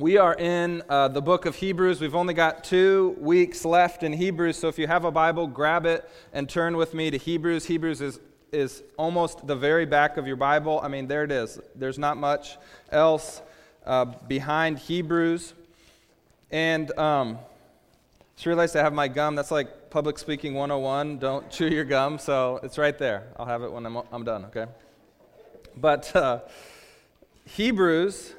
We are in uh, the book of Hebrews. We've only got two weeks left in Hebrews, so if you have a Bible, grab it and turn with me to Hebrews. Hebrews is, is almost the very back of your Bible. I mean, there it is. There's not much else uh, behind Hebrews. And um, just realized I have my gum. That's like public speaking 101. Don't chew your gum. So it's right there. I'll have it when I'm, I'm done, okay? But uh, Hebrews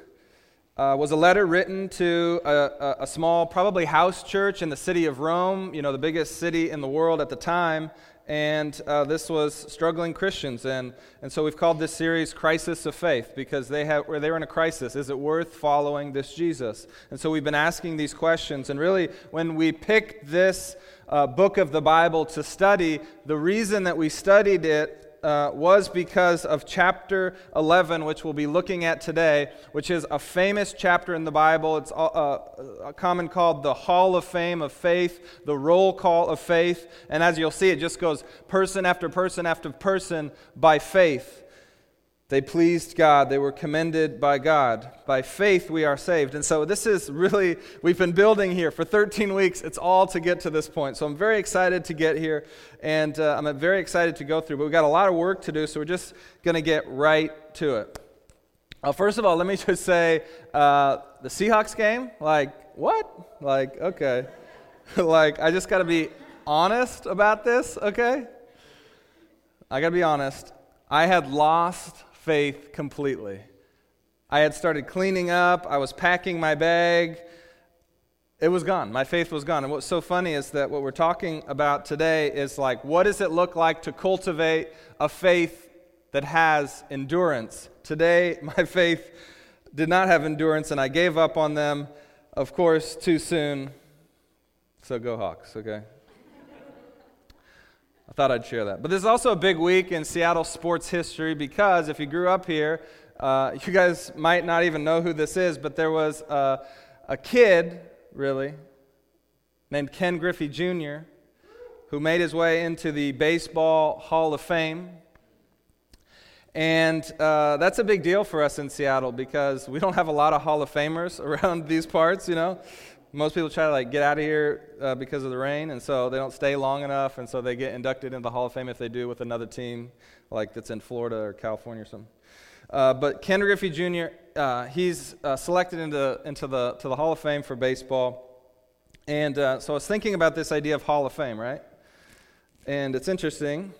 uh, was a letter written to a, a, a, small, probably house church in the city of Rome, you know, the biggest city in the world at the time. And uh, this was struggling Christians. And, and so we've called this series Crisis of Faith because they, have, they were in a crisis. Is it worth following this Jesus? And so we've been asking these questions. And really, when we picked this uh, book of the Bible to study, the reason that we studied it uh, was because of chapter 11, which we'll be looking at today, which is a famous chapter in the Bible. It's a uh, common called the Hall of Fame of Faith, the roll call of faith. And as you'll see, it just goes person after person after person by faith. They pleased God. They were commended by God. By faith, we are saved. And so, this is really, we've been building here for 13 weeks. It's all to get to this point. So, I'm very excited to get here, and uh, I'm very excited to go through. But we've got a lot of work to do, so we're just going to get right to it. Uh, first of all, let me just say uh, the Seahawks game, like, what? Like, okay. like, I just got to be honest about this, okay? I got to be honest. I had lost faith completely. I had started cleaning up, I was packing my bag. It was gone. My faith was gone. And what's so funny is that what we're talking about today is like, what does it look like to cultivate a faith that has endurance? Today, my faith did not have endurance, and I gave up on them, of course, too soon. So go Hawks, okay? I thought I'd share that. But this is also a big week in Seattle sports history because if you grew up here, uh, you guys might not even know who this is, but there was a, a kid, really, named Ken Griffey Jr., who made his way into the Baseball Hall of Fame. And uh, that's a big deal for us in Seattle because we don't have a lot of Hall of Famers around these parts, you know most people try to like get out of here uh, because of the rain, and so they don't stay long enough, and so they get inducted into the Hall of Fame if they do with another team, like that's in Florida or California or something. Uh, but Ken Griffey Jr. Uh, he's uh, selected into into the to the Hall of Fame for baseball, and uh, so I was thinking about this idea of Hall of Fame, right? And it's interesting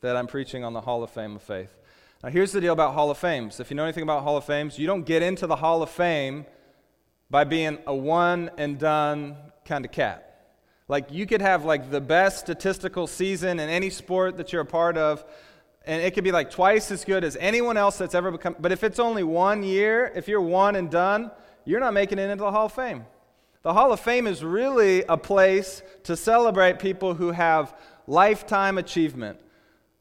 that I'm preaching on the Hall of Fame of faith. Now, here's the deal about Hall of Fames. If you know anything about Hall of Fames, you don't get into the Hall of Fame by being a one and done kind of cat. Like you could have like the best statistical season in any sport that you're a part of, and it could be like twice as good as anyone else that's ever become. But if it's only one year, if you're one and done, you're not making it into the Hall of Fame. The Hall of Fame is really a place to celebrate people who have lifetime achievement,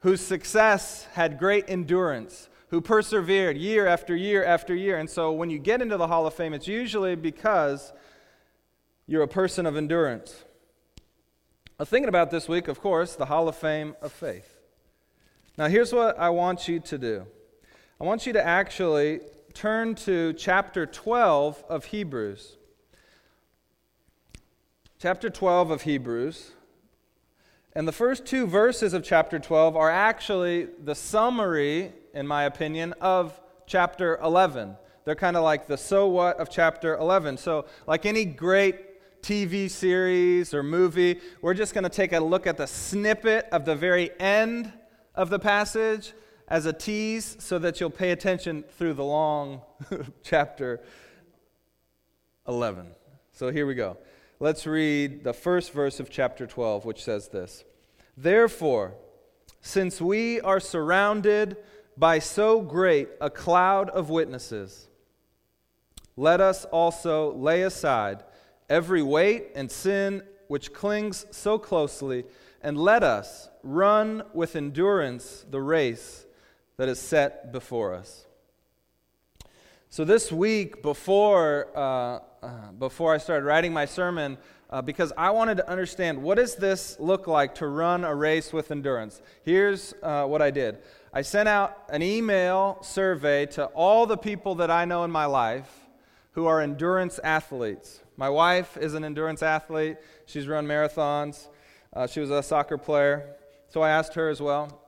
whose success had great endurance, who persevered year after year after year. And so when you get into the Hall of Fame, it's usually because you're a person of endurance. Was thinking about this week, of course, the Hall of Fame of Faith. Now, here's what I want you to do I want you to actually turn to chapter 12 of Hebrews. Chapter 12 of Hebrews. And the first two verses of chapter 12 are actually the summary in my opinion, of chapter 11. They're kind of like the so what of chapter 11. So, like any great TV series or movie, we're just going to take a look at the snippet of the very end of the passage as a tease so that you'll pay attention through the long chapter 11. So, here we go. Let's read the first verse of chapter 12, which says this Therefore, since we are surrounded by so great a cloud of witnesses, let us also lay aside every weight and sin which clings so closely, and let us run with endurance the race that is set before us. So, this week, before, uh, uh, before I started writing my sermon, uh, because I wanted to understand what does this look like to run a race with endurance. Here's uh, what I did. I sent out an email survey to all the people that I know in my life who are endurance athletes. My wife is an endurance athlete. She's run marathons. Uh, she was a soccer player. So I asked her as well.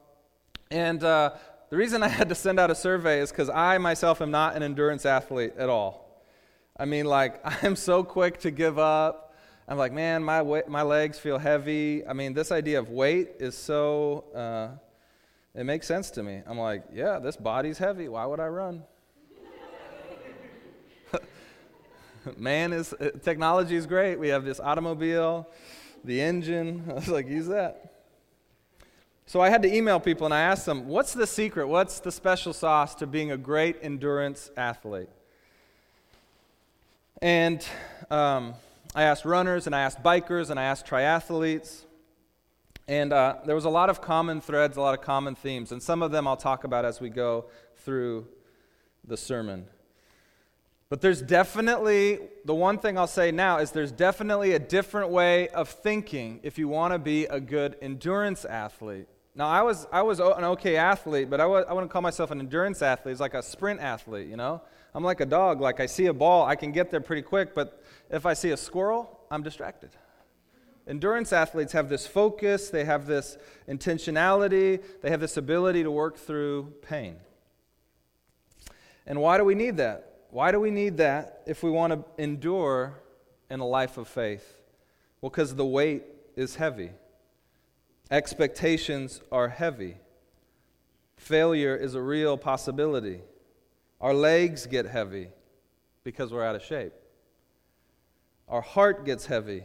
And uh, the reason I had to send out a survey is because I myself am not an endurance athlete at all. I mean, like, I'm so quick to give up. I'm like, man, my, my legs feel heavy. I mean, this idea of weight is so, uh, it makes sense to me. I'm like, yeah, this body's heavy. Why would I run? Man is, uh, technology is great. We have this automobile, the engine. I was like, use that. So I had to email people and I asked them, what's the secret? What's the special sauce to being a great endurance athlete? And um, I asked runners and I asked bikers and I asked triathletes. And uh, there was a lot of common threads, a lot of common themes. And some of them I'll talk about as we go through the sermon. But there's definitely, the one thing I'll say now is there's definitely a different way of thinking if you want to be a good endurance athlete. Now, I was, I was an okay athlete, but I, wouldn't call myself an endurance athlete. It's like a sprint athlete, you know? I'm like a dog. Like, I see a ball, I can get there pretty quick, but if I see a squirrel, I'm distracted. Endurance athletes have this focus, they have this intentionality, they have this ability to work through pain. And why do we need that? Why do we need that if we want to endure in a life of faith? Well, because the weight is heavy, expectations are heavy, failure is a real possibility. Our legs get heavy because we're out of shape. Our heart gets heavy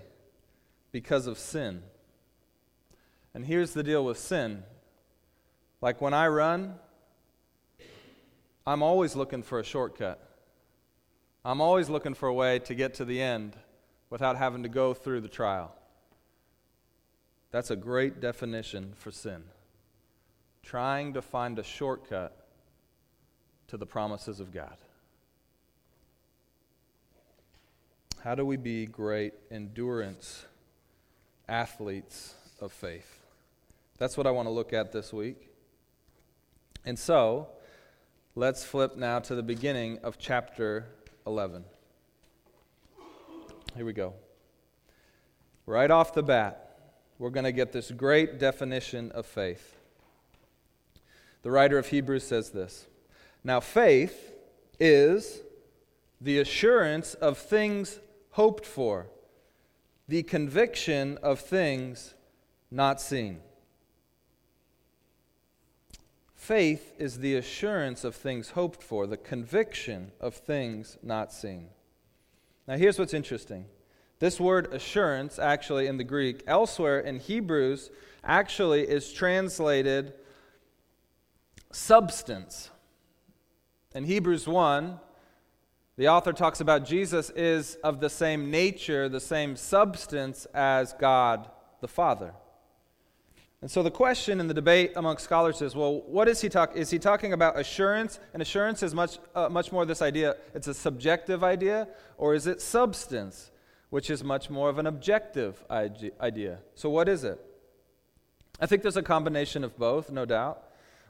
because of sin. And here's the deal with sin like when I run, I'm always looking for a shortcut. I'm always looking for a way to get to the end without having to go through the trial. That's a great definition for sin. Trying to find a shortcut to the promises of God. How do we be great endurance athletes of faith? That's what I want to look at this week. And so, let's flip now to the beginning of chapter 11. Here we go. Right off the bat, we're going to get this great definition of faith. The writer of Hebrews says this Now, faith is the assurance of things hoped for, the conviction of things not seen. Faith is the assurance of things hoped for, the conviction of things not seen. Now, here's what's interesting. This word assurance, actually in the Greek, elsewhere in Hebrews, actually is translated substance. In Hebrews 1, the author talks about Jesus is of the same nature, the same substance as God the Father. And so the question in the debate among scholars is, well, what is he talking? Is he talking about assurance? And assurance is much, uh, much more this idea. It's a subjective idea, or is it substance, which is much more of an objective idea? So what is it? I think there's a combination of both, no doubt,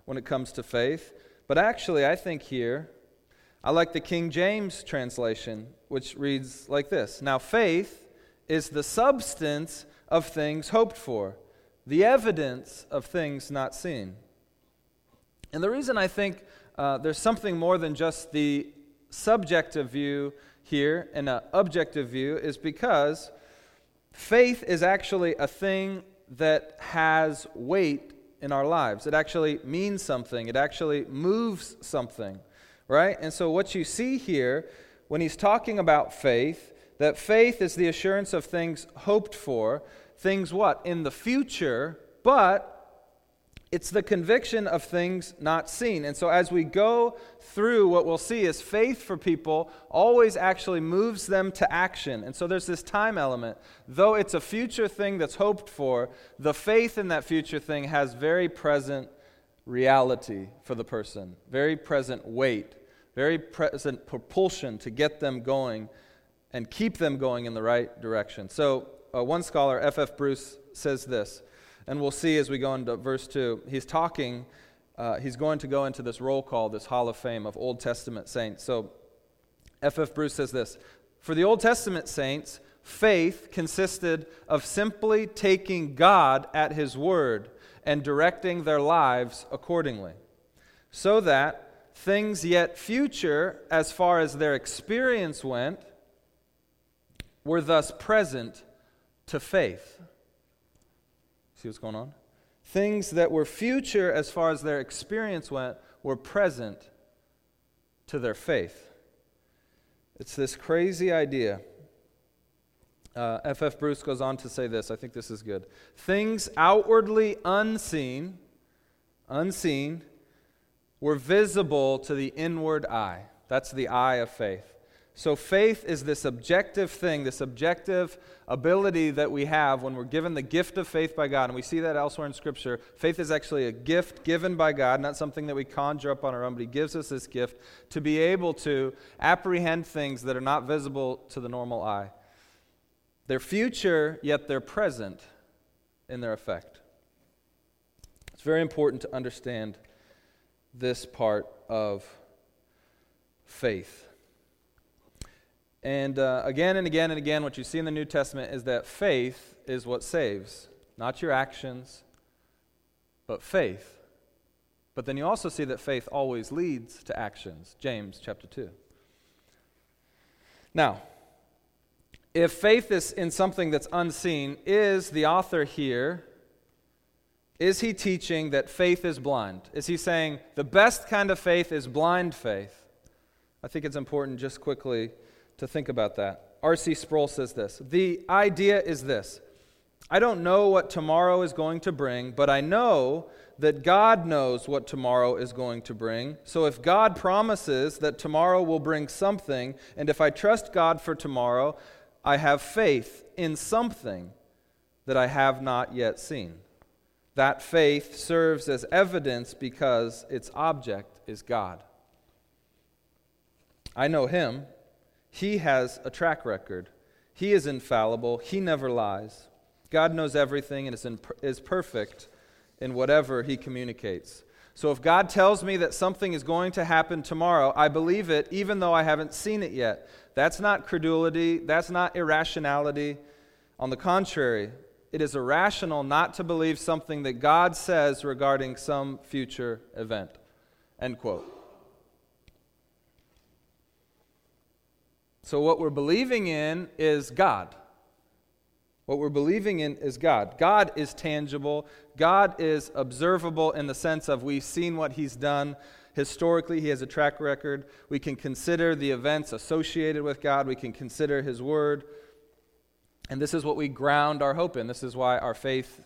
when it comes to faith. But actually, I think here, I like the King James translation, which reads like this Now, faith is the substance of things hoped for the evidence of things not seen. And the reason I think uh, there's something more than just the subjective view here and an objective view is because faith is actually a thing that has weight in our lives. It actually means something, it actually moves something, right? And so, what you see here when he's talking about faith, that faith is the assurance of things hoped for, things what? In the future, but it's the conviction of things not seen. And so as we go through, what we'll see is faith for people always actually moves them to action. And so there's this time element. Though it's a future thing that's hoped for, the faith in that future thing has very present reality for the person, very present weight, very present propulsion to get them going and keep them going in the right direction. So uh, one scholar, F.F. F. Bruce, says this, and we'll see as we go into verse 2. He's talking, uh, he's going to go into this roll call, this hall of fame of Old Testament saints. So F.F. Bruce says this For the Old Testament saints, faith consisted of simply taking God at His word and directing their lives accordingly, so that things yet future, as far as their experience went, were thus present to faith. See what's going on? Things that were future, as far as their experience went, were present to their faith. It's this crazy idea. F.F. Uh, Bruce goes on to say this. I think this is good. Things outwardly unseen, unseen, were visible to the inward eye. That's the eye of faith. So, faith is this objective thing, this objective ability that we have when we're given the gift of faith by God. And we see that elsewhere in Scripture. Faith is actually a gift given by God, not something that we conjure up on our own, but He gives us this gift to be able to apprehend things that are not visible to the normal eye. They're future, yet they're present in their effect. It's very important to understand this part of faith. And uh, again and again and again, what you see in the New Testament is that faith is what saves, not your actions, but faith. But then you also see that faith always leads to actions. James chapter 2. Now, if faith is in something that's unseen, is the author here, is he teaching that faith is blind? Is he saying the best kind of faith is blind faith? I think it's important just quickly to think about that. R.C. Sproul says this The idea is this I don't know what tomorrow is going to bring, but I know that God knows what tomorrow is going to bring. So if God promises that tomorrow will bring something, and if I trust God for tomorrow, I have faith in something that I have not yet seen. That faith serves as evidence because its object is God. I know Him. He has a track record. He is infallible. He never lies. God knows everything and is, in, is perfect in whatever He communicates. So if God tells me that something is going to happen tomorrow, I believe it even though I haven't seen it yet. That's not credulity. That's not irrationality. On the contrary, it is irrational not to believe something that God says regarding some future event. End quote. So, what we're believing in is God. What we're believing in is God. God is tangible. God is observable in the sense of we've seen what He's done. Historically, He has a track record. We can consider the events associated with God, we can consider His Word. And this is what we ground our hope in. This is why our faith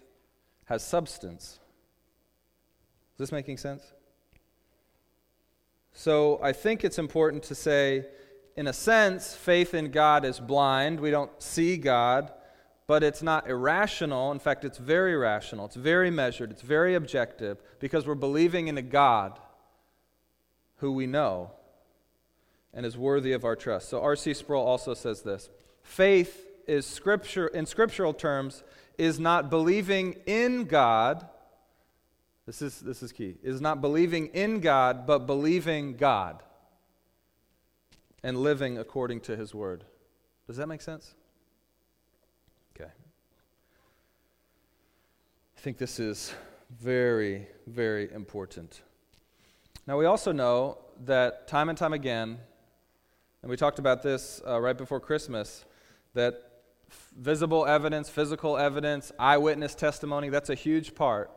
has substance. Is this making sense? So I think it's important to say, in a sense, faith in God is blind. We don't see God, but it's not irrational. In fact, it's very rational, it's very measured, it's very objective because we're believing in a God who we know and is worthy of our trust. So R.C. Sproul also says this faith is scripture in scriptural terms is not believing in God. This is, this is key. Is not believing in God, but believing God and living according to his word. Does that make sense? Okay. I think this is very, very important. Now, we also know that time and time again, and we talked about this uh, right before Christmas, that visible evidence, physical evidence, eyewitness testimony, that's a huge part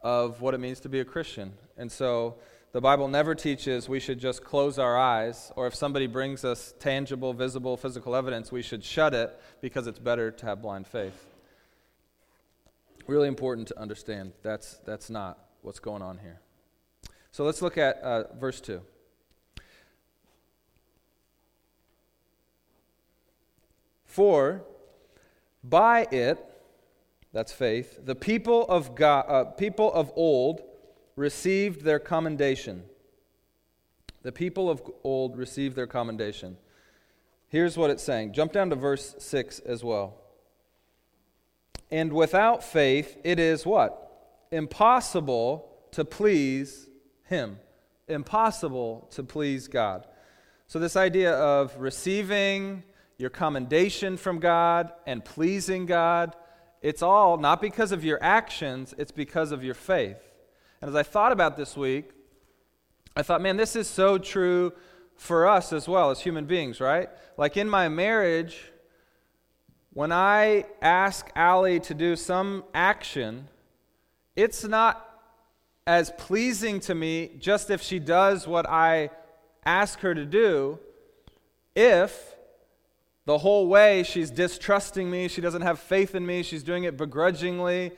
of what it means to be a Christian. And so the Bible never teaches we should just close our eyes, or if somebody brings us tangible, visible, physical evidence, we should shut it because it's better to have blind faith. Really important to understand that's, that's not what's going on here. So let's look at uh, verse 2. For by it, that's faith, the people of, God, uh, people of old received their commendation. The people of old received their commendation. Here's what it's saying. Jump down to verse 6 as well. And without faith, it is what? Impossible to please Him. Impossible to please God. So, this idea of receiving your commendation from God and pleasing God, it's all not because of your actions, it's because of your faith. And as I thought about this week, I thought, man, this is so true for us as well as human beings, right? Like in my marriage, when I ask Allie to do some action, it's not as pleasing to me just if she does what I ask her to do, if the whole way she's distrusting me, she doesn't have faith in me, she's doing it begrudgingly.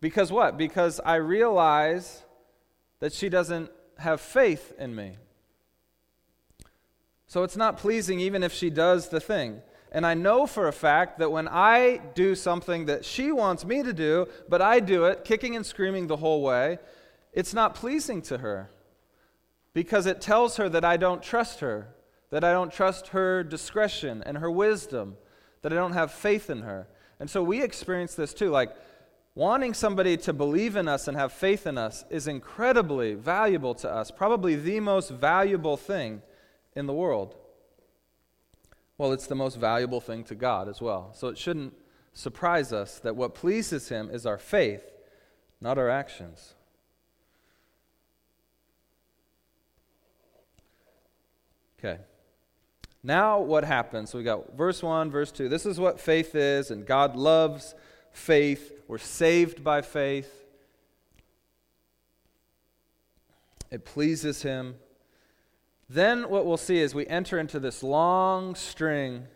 Because what? Because I realize that she doesn't have faith in me. So it's not pleasing even if she does the thing. And I know for a fact that when I do something that she wants me to do, but I do it kicking and screaming the whole way, it's not pleasing to her because it tells her that I don't trust her, that I don't trust her discretion and her wisdom, that I don't have faith in her. And so we experience this too. Like, wanting somebody to believe in us and have faith in us is incredibly valuable to us, probably the most valuable thing in the world. Well, it's the most valuable thing to God as well. So it shouldn't surprise us that what pleases Him is our faith, not our actions. Okay. Now, what happens? So we got verse 1, verse 2. This is what faith is, and God loves faith. We're saved by faith. It pleases Him. Then what we'll see is we enter into this long string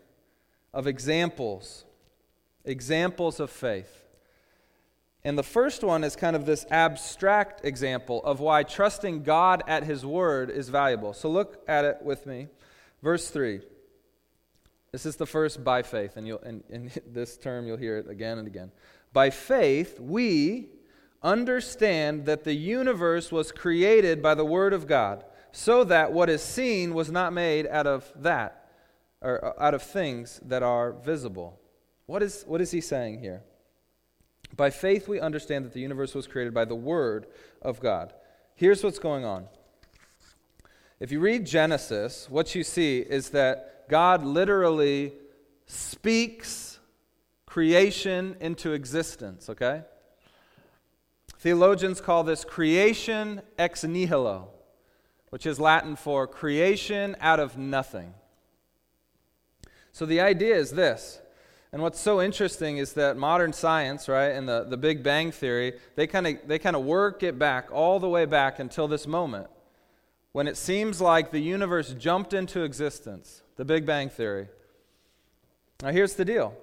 of examples, examples of faith. And the first one is kind of this abstract example of why trusting God at His Word is valuable. So look at it with me. Verse 3. This is the first by faith, and you'll, in, in this term you'll hear it again and again. By faith, we understand that the universe was created by the Word of God so that what is seen was not made out of that, or uh, out of things that are visible. What is, what is he saying here? By faith, we understand that the universe was created by the Word of God. Here's what's going on. If you read Genesis, what you see is that God literally speaks creation into existence, okay? Theologians call this creation ex nihilo which is Latin for creation out of nothing. So the idea is this. And what's so interesting is that modern science, right, and the, the Big Bang Theory, they kind of they kind of work it back all the way back until this moment when it seems like the universe jumped into existence, the Big Bang Theory. Now here's the deal.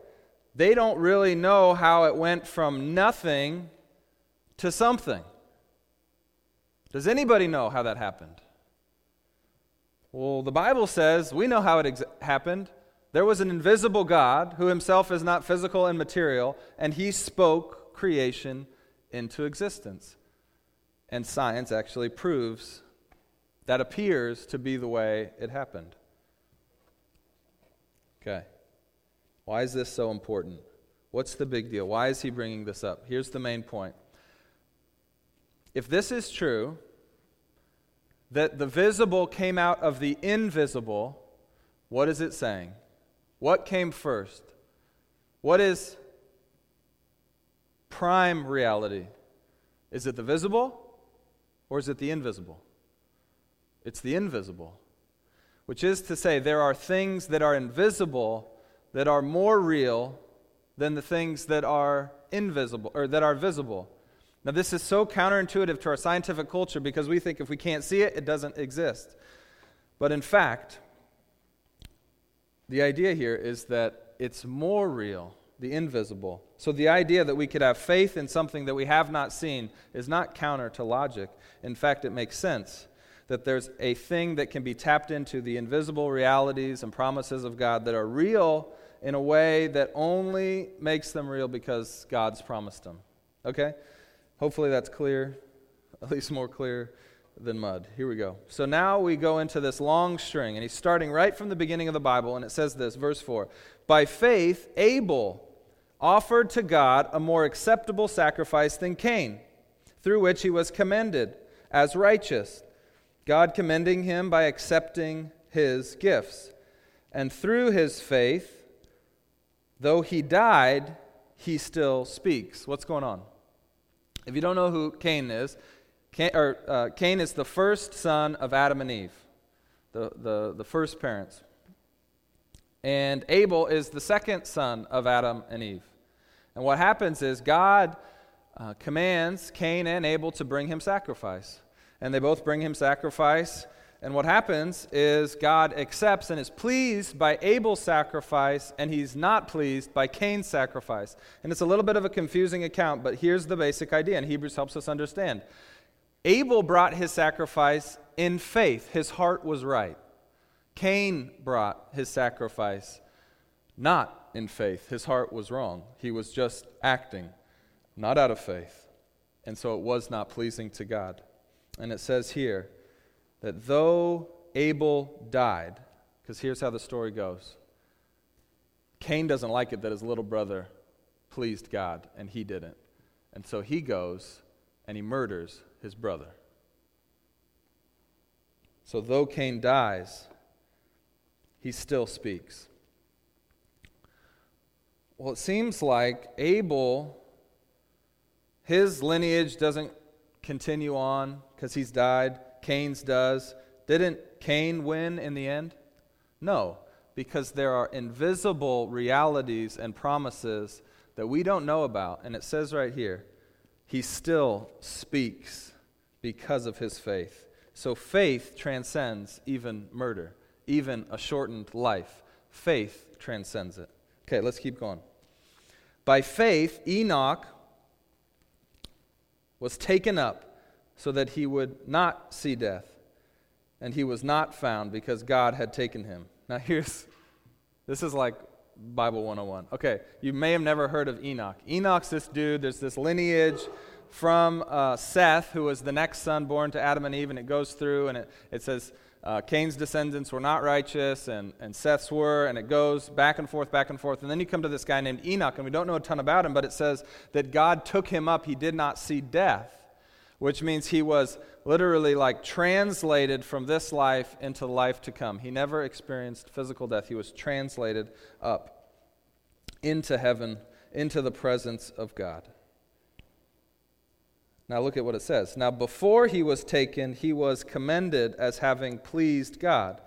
They don't really know how it went from nothing to something. Does anybody know how that happened? Well, the Bible says we know how it ex- happened. There was an invisible God who himself is not physical and material, and he spoke creation into existence. And science actually proves that appears to be the way it happened. Okay. Why is this so important? What's the big deal? Why is he bringing this up? Here's the main point. If this is true, that the visible came out of the invisible, what is it saying? What came first? What is prime reality? Is it the visible or is it the invisible? It's the invisible, which is to say, there are things that are invisible that are more real than the things that are invisible or that are visible. Now, this is so counterintuitive to our scientific culture because we think if we can't see it, it doesn't exist. But in fact, the idea here is that it's more real, the invisible. So the idea that we could have faith in something that we have not seen is not counter to logic. In fact, it makes sense that there's a thing that can be tapped into the invisible realities and promises of God that are real in a way that only makes them real because God's promised them. Okay? Hopefully that's clear, at least more clear than mud. Here we go. So now we go into this long string, and he's starting right from the beginning of the Bible, and it says this, verse 4 By faith, Abel offered to God a more acceptable sacrifice than Cain, through which he was commended as righteous, God commending him by accepting his gifts. And through his faith, though he died, he still speaks. What's going on? If you don't know who Cain is, Cain, or, uh, Cain is the first son of Adam and Eve, the, the, the first parents. And Abel is the second son of Adam and Eve. And what happens is God uh, commands Cain and Abel to bring him sacrifice. And they both bring him sacrifice. And what happens is God accepts and is pleased by Abel's sacrifice, and he's not pleased by Cain's sacrifice. And it's a little bit of a confusing account, but here's the basic idea, and Hebrews helps us understand. Abel brought his sacrifice in faith, his heart was right. Cain brought his sacrifice not in faith, his heart was wrong. He was just acting not out of faith. And so it was not pleasing to God. And it says here that though Abel died, because here's how the story goes Cain doesn't like it that his little brother pleased God, and he didn't. And so he goes and he murders his brother. So though Cain dies, he still speaks. Well, it seems like Abel his lineage doesn't continue on because he's died. Cain's does. Didn't Cain win in the end? No, because there are invisible realities and promises that we don't know about. And it says right here, he still speaks because of his faith. So faith transcends even murder, even a shortened life. Faith transcends it. Okay, let's keep going. By faith, Enoch was taken up so that he would not see death. And he was not found because God had taken him. Now, here's this is like Bible 101. Okay, you may have never heard of Enoch. Enoch's this dude, there's this lineage from uh, Seth, who was the next son born to Adam and Eve, and it goes through and it, it says uh, Cain's descendants were not righteous and, and Seth's were, and it goes back and forth, back and forth. And then you come to this guy named Enoch, and we don't know a ton about him, but it says that God took him up. He did not see death, which means he was literally like translated from this life into life to come. He never experienced physical death, he was translated up into heaven, into the presence of God. Now look at what it says. Now, before he was taken, he was commended as having pleased God.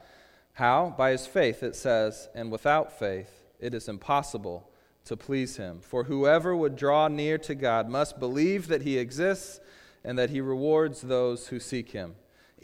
How? By his faith, it says, and without faith, it is impossible to please him. For whoever would draw near to God must believe that he exists and that he rewards those who seek him.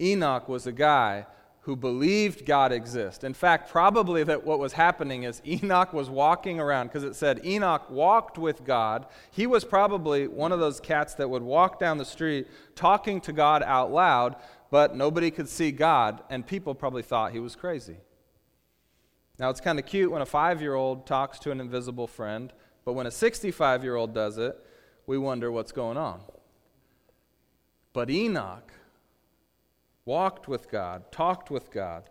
Enoch was a guy who believed God exists. In fact, probably that what was happening is Enoch was walking around because it said Enoch walked with God. He was probably one of those cats that would walk down the street talking to God out loud, but nobody could see God, and people probably thought he was crazy. Now, it's kind of cute when a five year old talks to an invisible friend, but when a 65 year old does it, we wonder what's going on. But Enoch, walked with God, talked with God,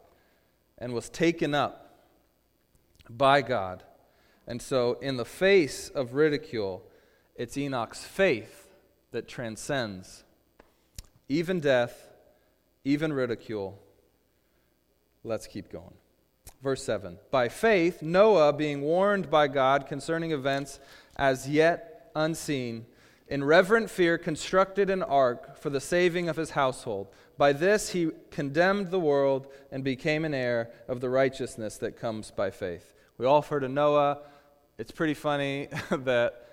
and was taken up by God. And so, in the face of ridicule, it's Enoch's faith that transcends even death, even ridicule. Let's keep going. Verse 7 By faith, Noah, being warned by God concerning events as yet unseen, in reverent fear constructed an ark for the saving of his household. By this he condemned the world and became an heir of the righteousness that comes by faith. We all heard of Noah. It's pretty funny that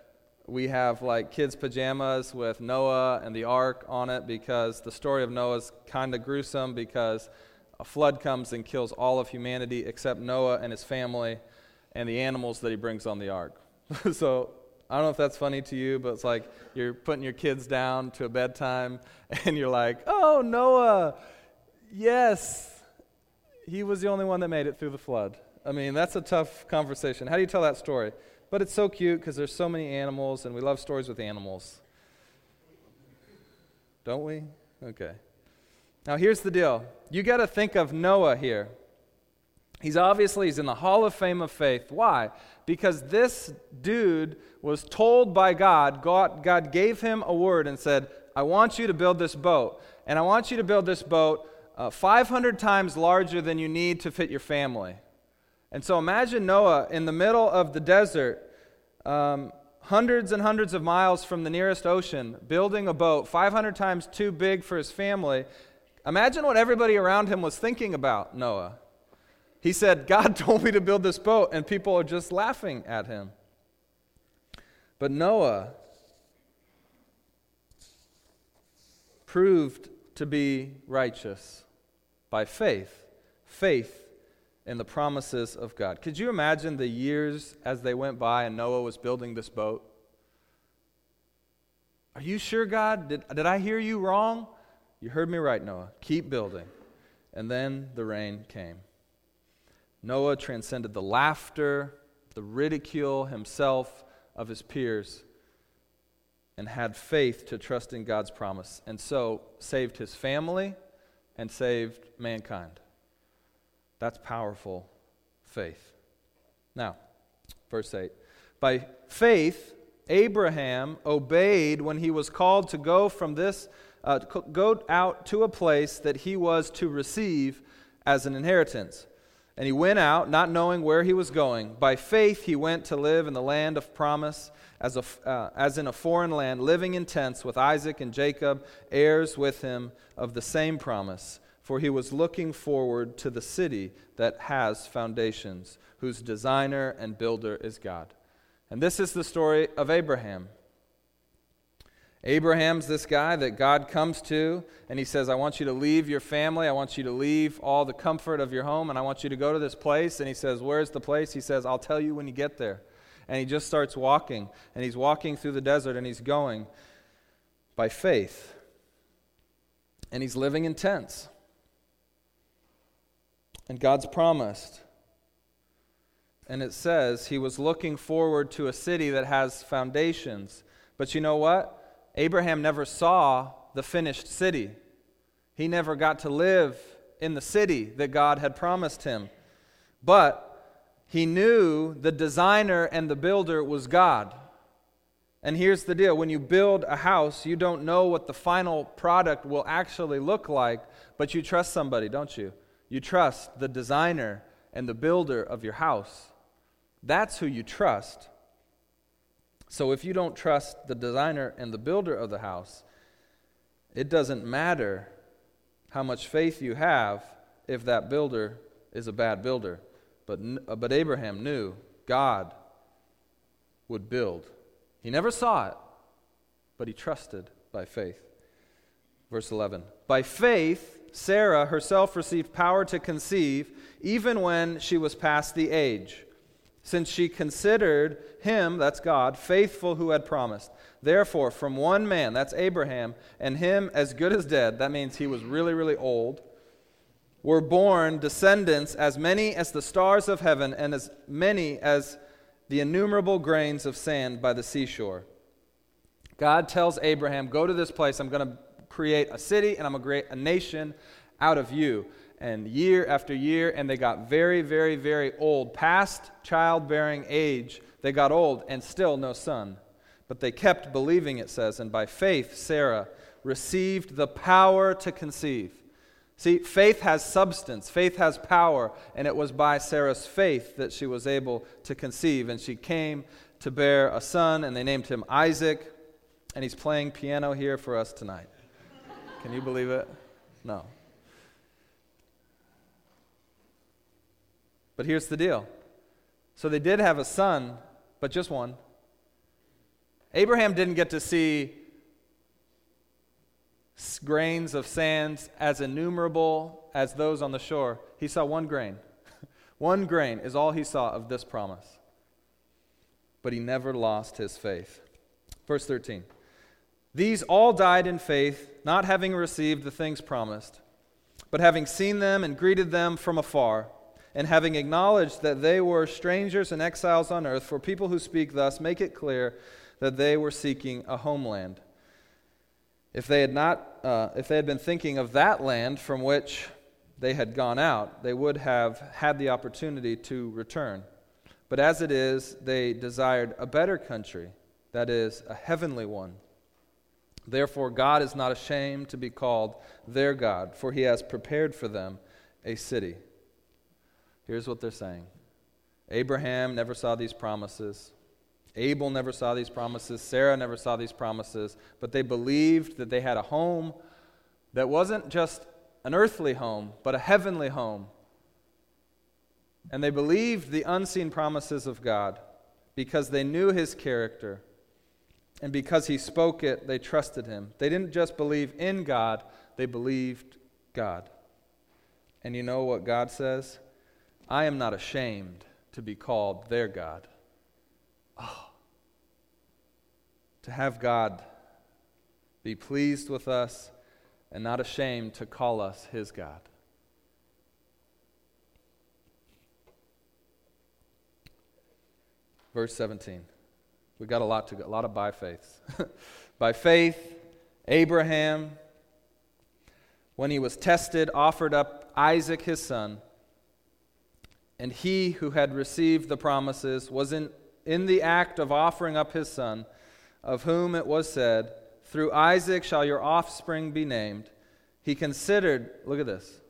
we have like kids' pajamas with Noah and the ark on it because the story of Noah is kind of gruesome because a flood comes and kills all of humanity except Noah and his family and the animals that he brings on the ark. so I don't know if that's funny to you, but it's like you're putting your kids down to a bedtime and you're like, oh, Noah, yes, he was the only one that made it through the flood. I mean, that's a tough conversation. How do you tell that story? But it's so cute because there's so many animals and we love stories with animals. Don't we? Okay. Now here's the deal. You got to think of Noah here. He's obviously he's in the hall of fame of faith. Why? Because this dude was told by God, God, God gave him a word and said, I want you to build this boat. And I want you to build this boat uh, 500 times larger than you need to fit your family. And so imagine Noah in the middle of the desert, um, hundreds and hundreds of miles from the nearest ocean, building a boat 500 times too big for his family. Imagine what everybody around him was thinking about Noah. He said, God told me to build this boat, and people are just laughing at him. But Noah proved to be righteous by faith. Faith in the promises of God. Could you imagine the years as they went by and Noah was building this boat? Are you sure, God? Did, did I hear you wrong? You heard me right, Noah. Keep building. And then the rain came. Noah transcended the laughter, the ridicule himself of his peers, and had faith to trust in God's promise, and so saved his family and saved mankind. That's powerful faith. Now, verse 8. By faith, Abraham obeyed when he was called to go from this, uh, go out to a place that he was to receive as an inheritance. And he went out, not knowing where he was going. By faith, he went to live in the land of promise, as, a, uh, as in a foreign land, living in tents with Isaac and Jacob, heirs with him of the same promise. For he was looking forward to the city that has foundations, whose designer and builder is God. And this is the story of Abraham. Abraham's this guy that God comes to, and he says, I want you to leave your family. I want you to leave all the comfort of your home, and I want you to go to this place. And he says, Where's the place? He says, I'll tell you when you get there. And he just starts walking, and he's walking through the desert, and he's going by faith. And he's living in tents. And God's promised. And it says he was looking forward to a city that has foundations. But you know what? Abraham never saw the finished city. He never got to live in the city that God had promised him. But he knew the designer and the builder was God. And here's the deal when you build a house, you don't know what the final product will actually look like, but you trust somebody, don't you? You trust the designer and the builder of your house. That's who you trust. So if you don't trust the designer and the builder of the house, it doesn't matter how much faith you have if that builder is a bad builder. But, uh, but Abraham knew God would build. He never saw it, but he trusted by faith. Verse 11 By faith, Sarah herself received power to conceive, even when she was past the age since she considered him, that's God, faithful who had promised. Therefore, from one man, that's Abraham, and him as good as dead, that means he was really, really old, were born descendants as many as the stars of heaven and as many as the innumerable grains of sand by the seashore. God tells Abraham, Go to this place. I'm going to create a city and I'm going to create a nation out of you and year after year, and they got very, very, very old. Past childbearing age, they got old and still no son. But they kept believing, it says, and by faith, Sarah received the power to conceive. See, faith has substance, faith has power, and it was by Sarah's faith that she was able to conceive. And she came to bear a son, and they named him Isaac, and he's playing piano here for us tonight. Can you believe it? No. But here's the deal. So they did have a son, but just one. Abraham didn't get to see grains of sand as innumerable as those on the shore. He saw one grain. one grain is all he saw of this promise. But he never lost his faith. Verse 13 These all died in faith, not having received the things promised, but having seen them and greeted them from afar and having acknowledged that they were strangers and exiles on earth, for people who speak thus make it clear that they were seeking a homeland. If they had not, uh, if they had been thinking of that land from which they had gone out, they would have had the opportunity to return. But as it is, they desired a better country, that is, a heavenly one. Therefore, God is not ashamed to be called their God, for he has prepared for them a city. Here's what they're saying Abraham never saw these promises. Abel never saw these promises. Sarah never saw these promises. But they believed that they had a home that wasn't just an earthly home, but a heavenly home. And they believed the unseen promises of God because they knew his character and because he spoke it, they trusted him. They didn't just believe in God, they believed God. And you know what God says? I am not ashamed to be called their God. Oh. To have God be pleased with us and not ashamed to call us his God. Verse 17. We've got a lot to go, a lot of by faiths. by faith, Abraham, when he was tested, offered up Isaac his son. And he who had received the promises was in, in the act of offering up his son, of whom it was said, Through Isaac shall your offspring be named. He considered, look at this,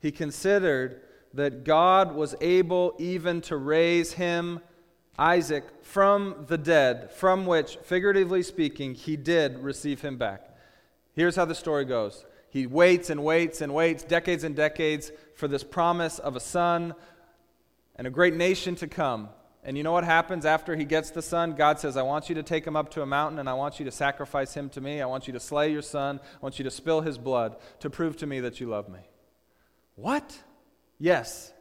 he considered that God was able even to raise him Isaac from the dead, from which, figuratively speaking, he did receive him back. Here's how the story goes He waits and waits and waits, decades and decades, for this promise of a son and a great nation to come. And you know what happens after he gets the son? God says, I want you to take him up to a mountain and I want you to sacrifice him to me. I want you to slay your son. I want you to spill his blood to prove to me that you love me. What? Yes.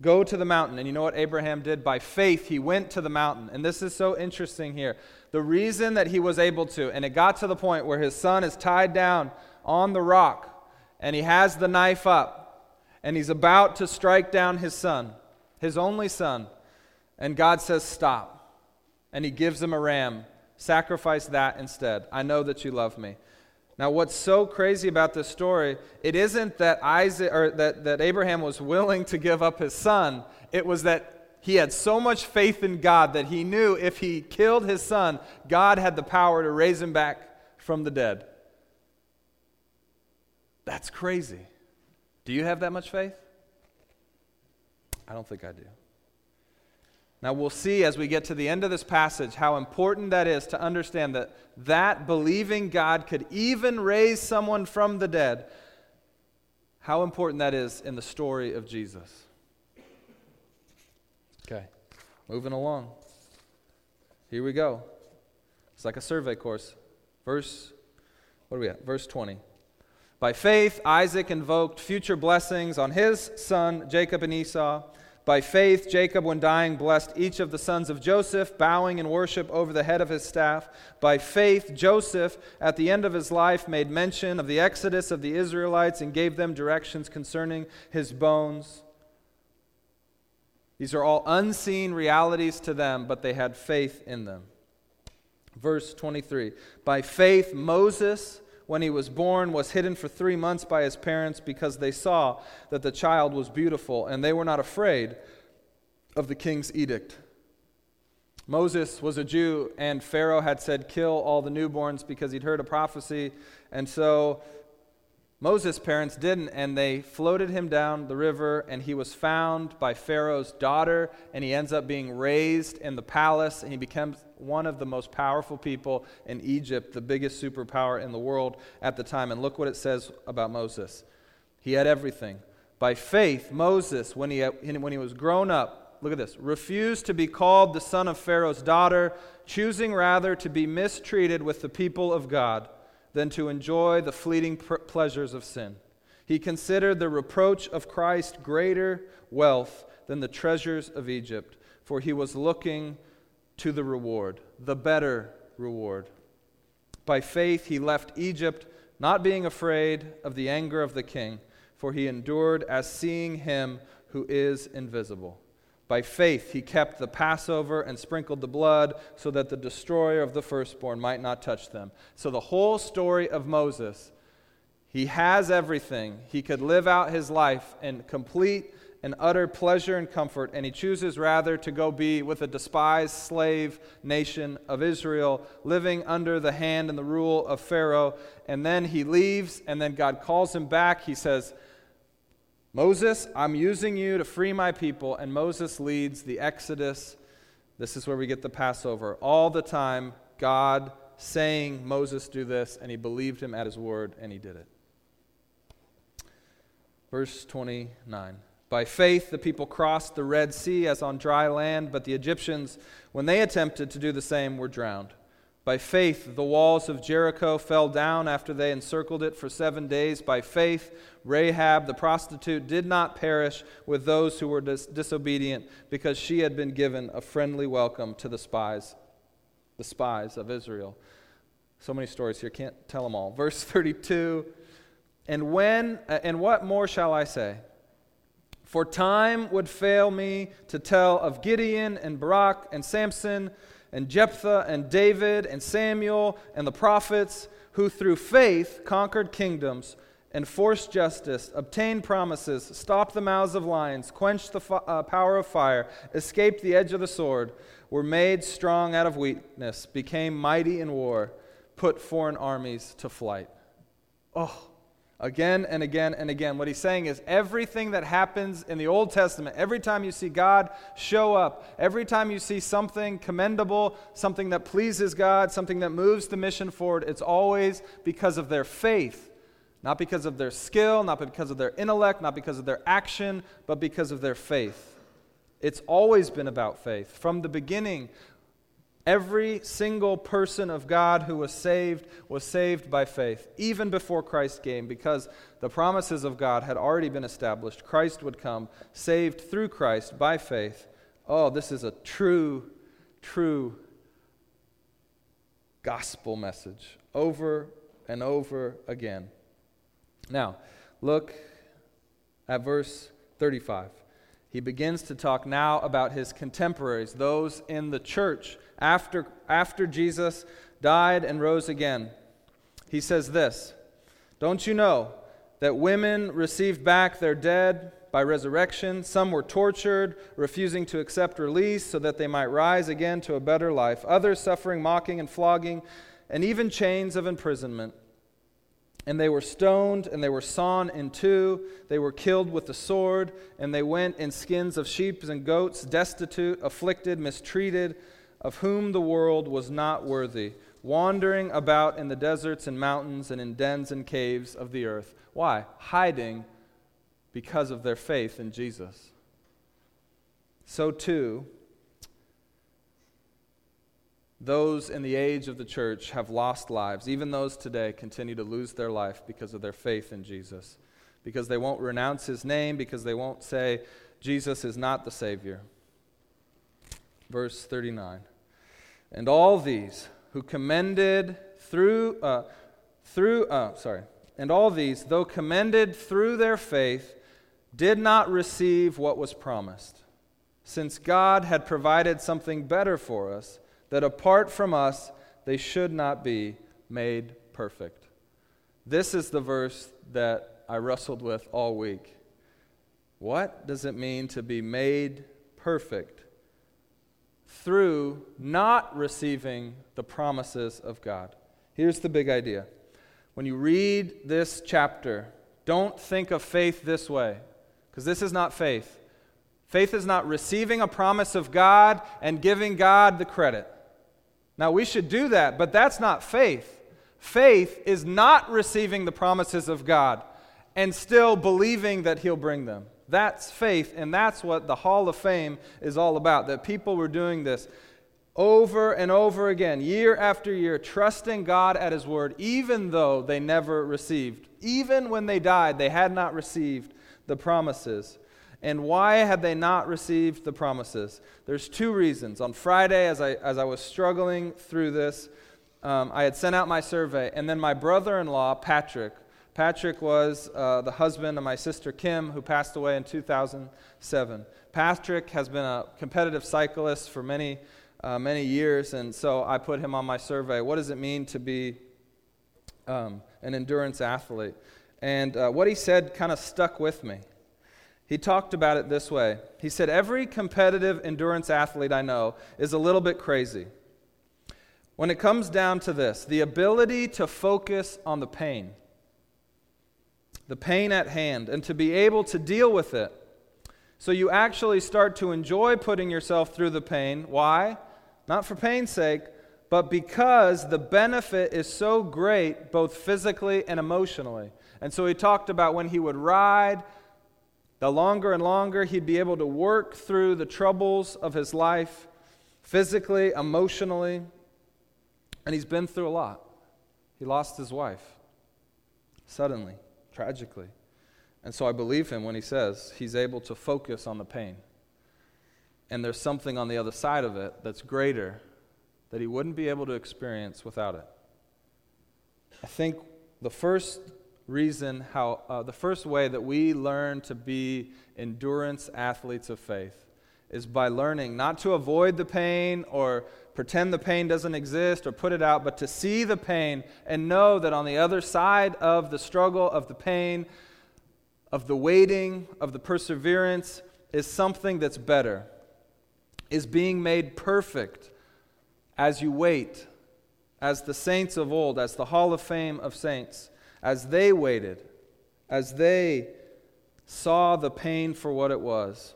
Go to the mountain. And you know what Abraham did? By faith, he went to the mountain. And this is so interesting here. The reason that he was able to, and it got to the point where his son is tied down on the rock, and he has the knife up, and he's about to strike down his son, his only son. And God says, Stop. And he gives him a ram. Sacrifice that instead. I know that you love me. Now, what's so crazy about this story, it isn't that Isaac or that, that Abraham was willing to give up his son. It was that he had so much faith in God that he knew if he killed his son, God had the power to raise him back from the dead. That's crazy. Do you have that much faith? I don't think I do. Now, we'll see as we get to the end of this passage how important that is to understand that that believing God could even raise someone from the dead, how important that is in the story of Jesus. Okay, moving along. Here we go. It's like a survey course. Verse, what are we at? Verse 20. By faith, Isaac invoked future blessings on his son, Jacob and Esau. By faith, Jacob, when dying, blessed each of the sons of Joseph, bowing in worship over the head of his staff. By faith, Joseph, at the end of his life, made mention of the exodus of the Israelites and gave them directions concerning his bones. These are all unseen realities to them, but they had faith in them. Verse 23 By faith, Moses when he was born, was hidden for three months by his parents because they saw that the child was beautiful, and they were not afraid of the king's edict. Moses was a Jew, and Pharaoh had said, Kill all the newborns because he'd heard a prophecy. And so Moses' parents didn't, and they floated him down the river, and he was found by Pharaoh's daughter, and he ends up being raised in the palace, and he becomes one of the most powerful people in Egypt, the biggest superpower in the world at the time. And look what it says about Moses. He had everything. By faith, Moses, when he, when he was grown up, look at this, refused to be called the son of Pharaoh's daughter, choosing rather to be mistreated with the people of God than to enjoy the fleeting pleasures of sin. He considered the reproach of Christ greater wealth than the treasures of Egypt, for he was looking to the reward, the better reward. By faith, he left Egypt, not being afraid of the anger of the king, for he endured as seeing him who is invisible. By faith, he kept the Passover and sprinkled the blood so that the destroyer of the firstborn might not touch them. So, the whole story of Moses, he has everything. He could live out his life in complete and utter pleasure and comfort, and he chooses rather to go be with a despised slave nation of Israel, living under the hand and the rule of Pharaoh. And then he leaves, and then God calls him back. He says, Moses, I'm using you to free my people. And Moses leads the Exodus. This is where we get the Passover. All the time, God saying, Moses, do this, and he believed him at his word, and he did it. Verse 29. By faith, the people crossed the Red Sea as on dry land, but the Egyptians, when they attempted to do the same, were drowned. By faith, the walls of Jericho fell down after they encircled it for seven days. By faith, Rahab the prostitute did not perish with those who were dis- disobedient because she had been given a friendly welcome to the spies, the spies of Israel. So many stories here, can't tell them all. Verse 32 And when, uh, and what more shall I say? For time would fail me to tell of Gideon and Barak and Samson and Jephthah and David and Samuel and the prophets who through faith conquered kingdoms, enforced justice, obtained promises, stopped the mouths of lions, quenched the uh, power of fire, escaped the edge of the sword, were made strong out of weakness, became mighty in war, put foreign armies to flight. Oh, Again and again and again. What he's saying is everything that happens in the Old Testament, every time you see God show up, every time you see something commendable, something that pleases God, something that moves the mission forward, it's always because of their faith. Not because of their skill, not because of their intellect, not because of their action, but because of their faith. It's always been about faith. From the beginning, Every single person of God who was saved was saved by faith, even before Christ came, because the promises of God had already been established. Christ would come, saved through Christ by faith. Oh, this is a true, true gospel message over and over again. Now, look at verse 35. He begins to talk now about his contemporaries, those in the church after, after Jesus died and rose again. He says this Don't you know that women received back their dead by resurrection? Some were tortured, refusing to accept release so that they might rise again to a better life, others suffering mocking and flogging, and even chains of imprisonment. And they were stoned, and they were sawn in two. They were killed with the sword, and they went in skins of sheep and goats, destitute, afflicted, mistreated of whom the world was not worthy, wandering about in the deserts and mountains and in dens and caves of the earth. Why? Hiding because of their faith in Jesus. So too, those in the age of the church have lost lives. Even those today continue to lose their life because of their faith in Jesus, because they won't renounce his name, because they won't say, Jesus is not the Savior. Verse 39. And all these who commended through, uh, through, uh, sorry, and all these, though commended through their faith, did not receive what was promised, since God had provided something better for us, that apart from us, they should not be made perfect. This is the verse that I wrestled with all week. What does it mean to be made perfect? Through not receiving the promises of God. Here's the big idea. When you read this chapter, don't think of faith this way, because this is not faith. Faith is not receiving a promise of God and giving God the credit. Now, we should do that, but that's not faith. Faith is not receiving the promises of God and still believing that He'll bring them. That's faith, and that's what the Hall of Fame is all about. That people were doing this over and over again, year after year, trusting God at His word, even though they never received. Even when they died, they had not received the promises. And why had they not received the promises? There's two reasons. On Friday, as I, as I was struggling through this, um, I had sent out my survey, and then my brother in law, Patrick, Patrick was uh, the husband of my sister Kim, who passed away in 2007. Patrick has been a competitive cyclist for many, uh, many years, and so I put him on my survey. What does it mean to be um, an endurance athlete? And uh, what he said kind of stuck with me. He talked about it this way. He said, Every competitive endurance athlete I know is a little bit crazy. When it comes down to this, the ability to focus on the pain, the pain at hand, and to be able to deal with it. So you actually start to enjoy putting yourself through the pain. Why? Not for pain's sake, but because the benefit is so great, both physically and emotionally. And so he talked about when he would ride the longer and longer he'd be able to work through the troubles of his life, physically, emotionally. And he's been through a lot. He lost his wife suddenly, tragically. And so I believe him when he says he's able to focus on the pain. And there's something on the other side of it that's greater that he wouldn't be able to experience without it. I think the first reason how uh, the first way that we learn to be endurance athletes of faith is by learning not to avoid the pain or pretend the pain doesn't exist or put it out, but to see the pain and know that on the other side of the struggle, of the pain, of the waiting, of the perseverance, is something that's better, is being made perfect as you wait, as the saints of old, as the Hall of Fame of saints as they waited, as they saw the pain for what it was,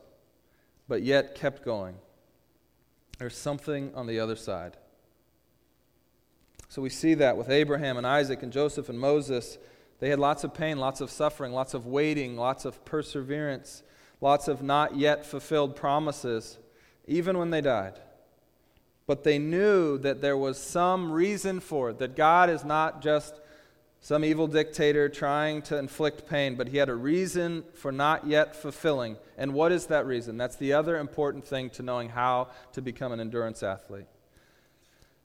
but yet kept going. There's something on the other side. So we see that with Abraham and Isaac and Joseph and Moses. They had lots of pain, lots of suffering, lots of waiting, lots of perseverance, lots of not yet fulfilled promises, even when they died. But they knew that there was some reason for it, that God is not just some evil dictator trying to inflict pain, but he had a reason for not yet fulfilling. And what is that reason? That's the other important thing to knowing how to become an endurance athlete.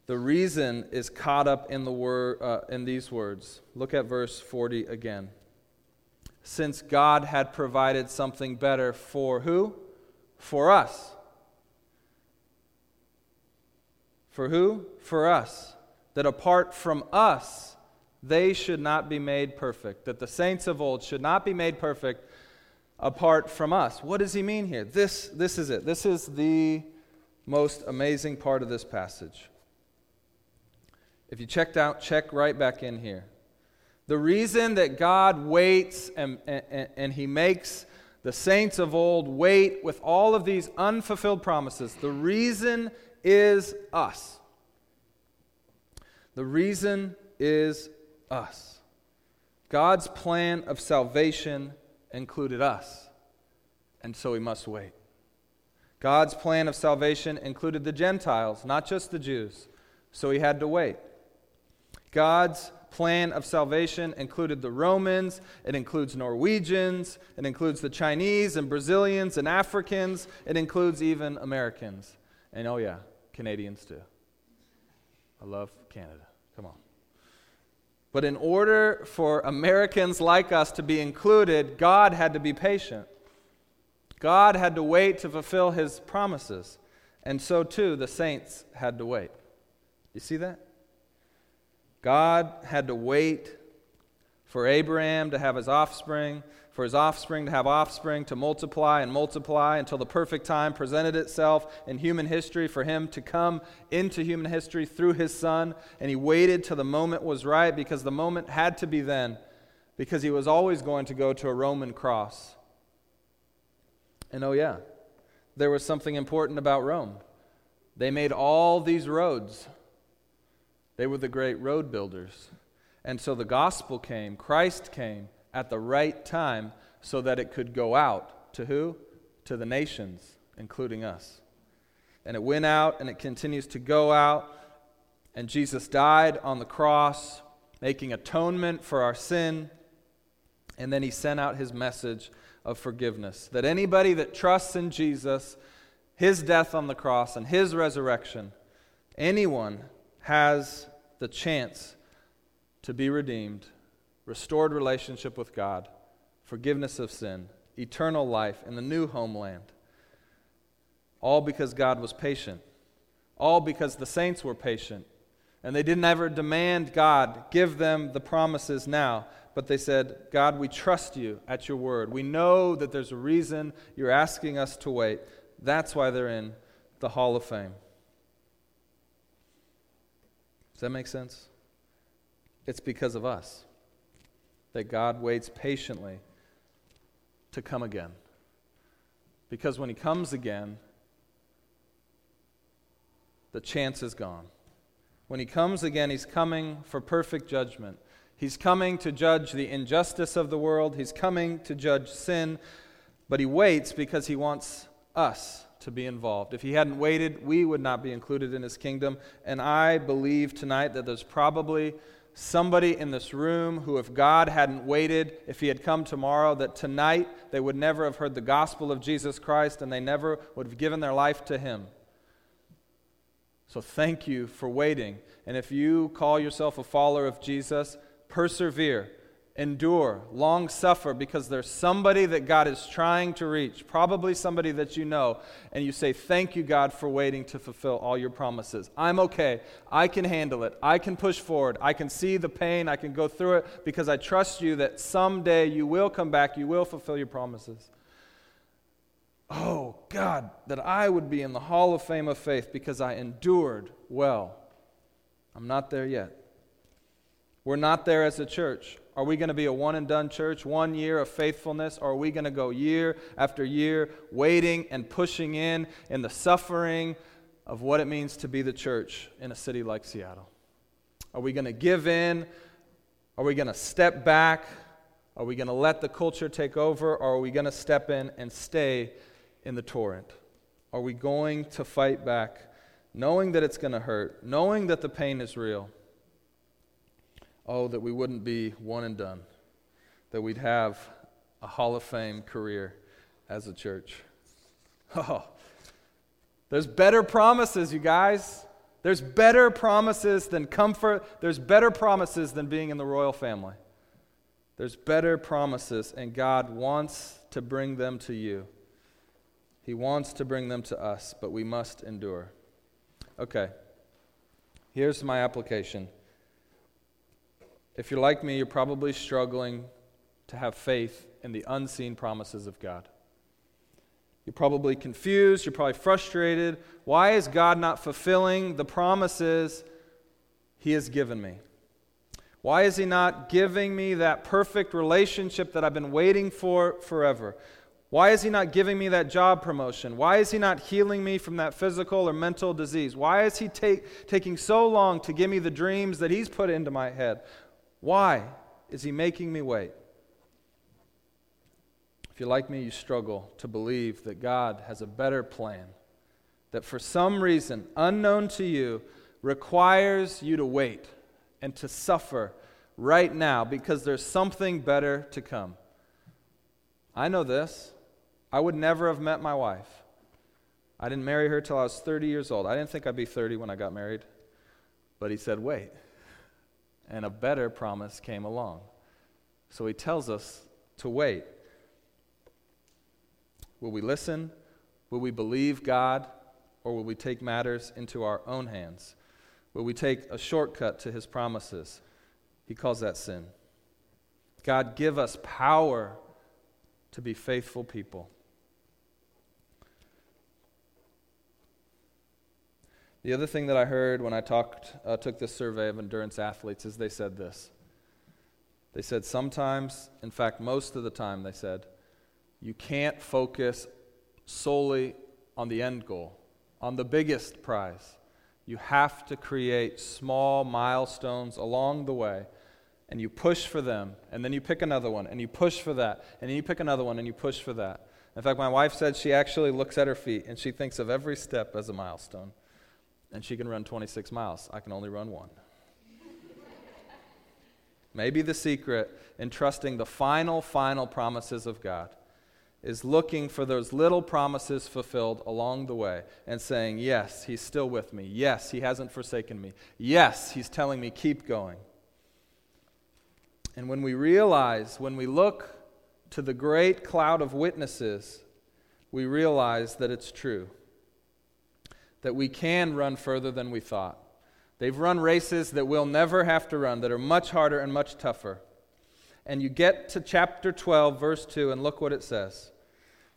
The reason is caught up in, the word, uh, in these words. Look at verse 40 again. Since God had provided something better for who? For us. For who? For us. That apart from us, they should not be made perfect, that the saints of old should not be made perfect apart from us. What does he mean here? This, this is it. This is the most amazing part of this passage. If you checked out, check right back in here. The reason that God waits and, and, and he makes the saints of old wait with all of these unfulfilled promises, the reason is us. The reason is us. God's plan of salvation included us, and so we must wait. God's plan of salvation included the Gentiles, not just the Jews, so he had to wait. God's plan of salvation included the Romans, it includes Norwegians, it includes the Chinese and Brazilians and Africans, it includes even Americans. And oh, yeah, Canadians too. I love Canada. But in order for Americans like us to be included, God had to be patient. God had to wait to fulfill his promises. And so too, the saints had to wait. You see that? God had to wait for Abraham to have his offspring, for his offspring to have offspring, to multiply and multiply until the perfect time presented itself in human history for him to come into human history through his son. And he waited till the moment was right because the moment had to be then, because he was always going to go to a Roman cross. And oh, yeah, there was something important about Rome. They made all these roads, they were the great road builders. And so the gospel came, Christ came at the right time so that it could go out to who? To the nations, including us. And it went out and it continues to go out. And Jesus died on the cross, making atonement for our sin. And then he sent out his message of forgiveness that anybody that trusts in Jesus, his death on the cross, and his resurrection, anyone has the chance to be redeemed restored relationship with God, forgiveness of sin, eternal life, and the new homeland. All because God was patient. All because the saints were patient. And they didn't ever demand God give them the promises now, but they said, God, we trust you at your word. We know that there's a reason you're asking us to wait. That's why they're in the Hall of Fame. Does that make sense? It's because of us that God waits patiently to come again. Because when He comes again, the chance is gone. When He comes again, He's coming for perfect judgment. He's coming to judge the injustice of the world, He's coming to judge sin, but He waits because He wants us to be involved. If He hadn't waited, we would not be included in His kingdom. And I believe tonight that there's probably somebody in this room who, if God hadn't waited, if He had come tomorrow, that tonight they would never have heard the gospel of Jesus Christ and they never would have given their life to Him. So thank you for waiting. And if you call yourself a follower of Jesus, persevere endure, long suffer, because there's somebody that God is trying to reach, probably somebody that you know, and you say, Thank you, God, for waiting to fulfill all your promises. I'm okay. I can handle it. I can push forward. I can see the pain. I can go through it because I trust you that someday you will come back. You will fulfill your promises. Oh, God, that I would be in the hall of fame of faith because I endured well. I'm not there yet. We're not there as a church. Are we going to be a one and done church, one year of faithfulness? Or are we going to go year after year waiting and pushing in in the suffering of what it means to be the church in a city like Seattle? Are we going to give in? Are we going to step back? Are we going to let the culture take over? Or are we going to step in and stay in the torrent? Are we going to fight back, knowing that it's going to hurt, knowing that the pain is real? Oh, that we wouldn't be one and done, that we'd have a Hall of Fame career as a church. Oh, there's better promises, you guys. There's better promises than comfort. There's better promises than being in the royal family. There's better promises, and God wants to bring them to you. He wants to bring them to us, but we must endure. Okay, here's my application. If you're like me, you're probably struggling to have faith in the unseen promises of God. You're probably confused. You're probably frustrated. Why is God not fulfilling the promises He has given me? Why is He not giving me that perfect relationship that I've been waiting for forever? Why is He not giving me that job promotion? Why is He not healing me from that physical or mental disease? Why is He take, taking so long to give me the dreams that He's put into my head? Why is he making me wait? If you're like me, you struggle to believe that God has a better plan, that for some reason, unknown to you, requires you to wait and to suffer right now because there's something better to come. I know this. I would never have met my wife. I didn't marry her till I was 30 years old. I didn't think I'd be 30 when I got married. But he said, wait and a better promise came along. So he tells us to wait. Will we listen? Will we believe God? Or will we take matters into our own hands? Will we take a shortcut to his promises? He calls that sin. God, give us power to be faithful people. The other thing that I heard when I talked, uh, took this survey of endurance athletes is they said this. They said sometimes, in fact, most of the time, they said, you can't focus solely on the end goal, on the biggest prize. You have to create small milestones along the way, and you push for them, and then you pick another one, and you push for that, and then you pick another one, and you push for that. In fact, my wife said she actually looks at her feet and she thinks of every step as a milestone and she can run 26 miles. I can only run one. Maybe the secret in trusting the final, final promises of God is looking for those little promises fulfilled along the way and saying, Yes, He's still with me. Yes, He hasn't forsaken me. Yes, He's telling me, keep going. And when we realize, when we look to the great cloud of witnesses, we realize that it's true that we can run further than we thought, They've run races that we'll never have to run, that are much harder and much tougher. And you get to chapter 12, verse 2, and look what it says.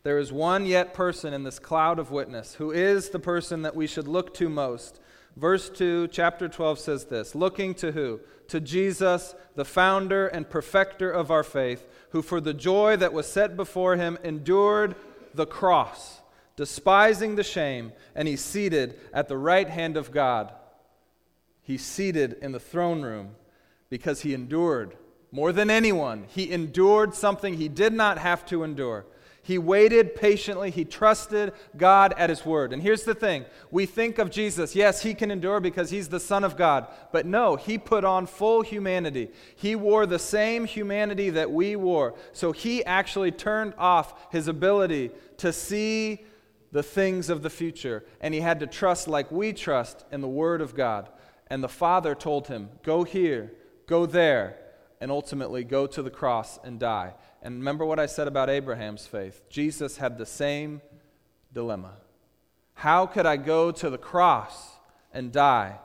There is one yet person in this cloud of witness who is the person that we should look to most. Verse 2, chapter 12 says this Looking to who? To Jesus, the founder and perfecter of our faith, who for the joy that was set before him endured the cross, despising the shame, and he's seated at the right hand of God. He's seated in the throne room because he endured more than anyone. He endured something he did not have to endure. He waited patiently. He trusted God at His word. And here's the thing we think of Jesus, yes, He can endure because He's the Son of God. But no, He put on full humanity. He wore the same humanity that we wore. So He actually turned off His ability to see the things of the future. And He had to trust like we trust in the Word of God. And the Father told Him, Go here, go there, and ultimately go to the cross and die. And remember what I said about Abraham's faith. Jesus had the same dilemma. How could I go to the cross and die?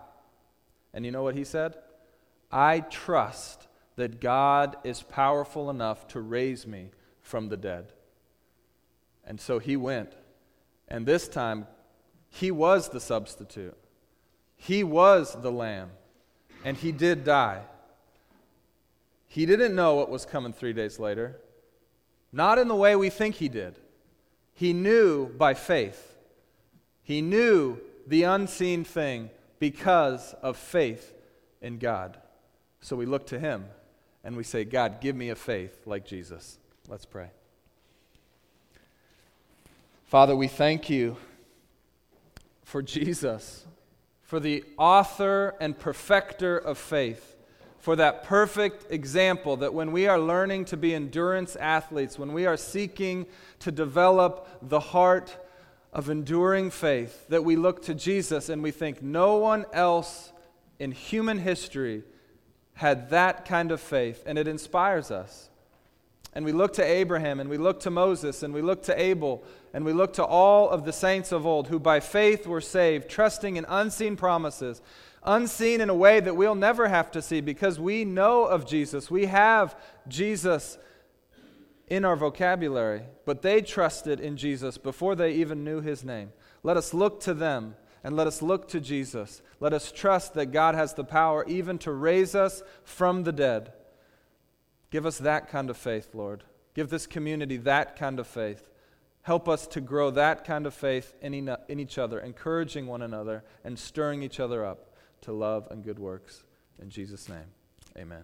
And you know what he said? I trust that God is powerful enough to raise me from the dead. And so he went. And this time, he was the substitute, he was the lamb, and he did die. He didn't know what was coming three days later. Not in the way we think he did. He knew by faith. He knew the unseen thing because of faith in God. So we look to him and we say, God, give me a faith like Jesus. Let's pray. Father, we thank you for Jesus, for the author and perfecter of faith for that perfect example that when we are learning to be endurance athletes, when we are seeking to develop the heart of enduring faith, that we look to Jesus and we think no one else in human history had that kind of faith, and it inspires us. And we look to Abraham, and we look to Moses, and we look to Abel, and we look to all of the saints of old who by faith were saved, trusting in unseen promises unseen in a way that we'll never have to see because we know of Jesus. We have Jesus in our vocabulary, but they trusted in Jesus before they even knew his name. Let us look to them and let us look to Jesus. Let us trust that God has the power even to raise us from the dead. Give us that kind of faith, Lord. Give this community that kind of faith. Help us to grow that kind of faith in, in each other, encouraging one another and stirring each other up to love and good works. In Jesus' name, amen.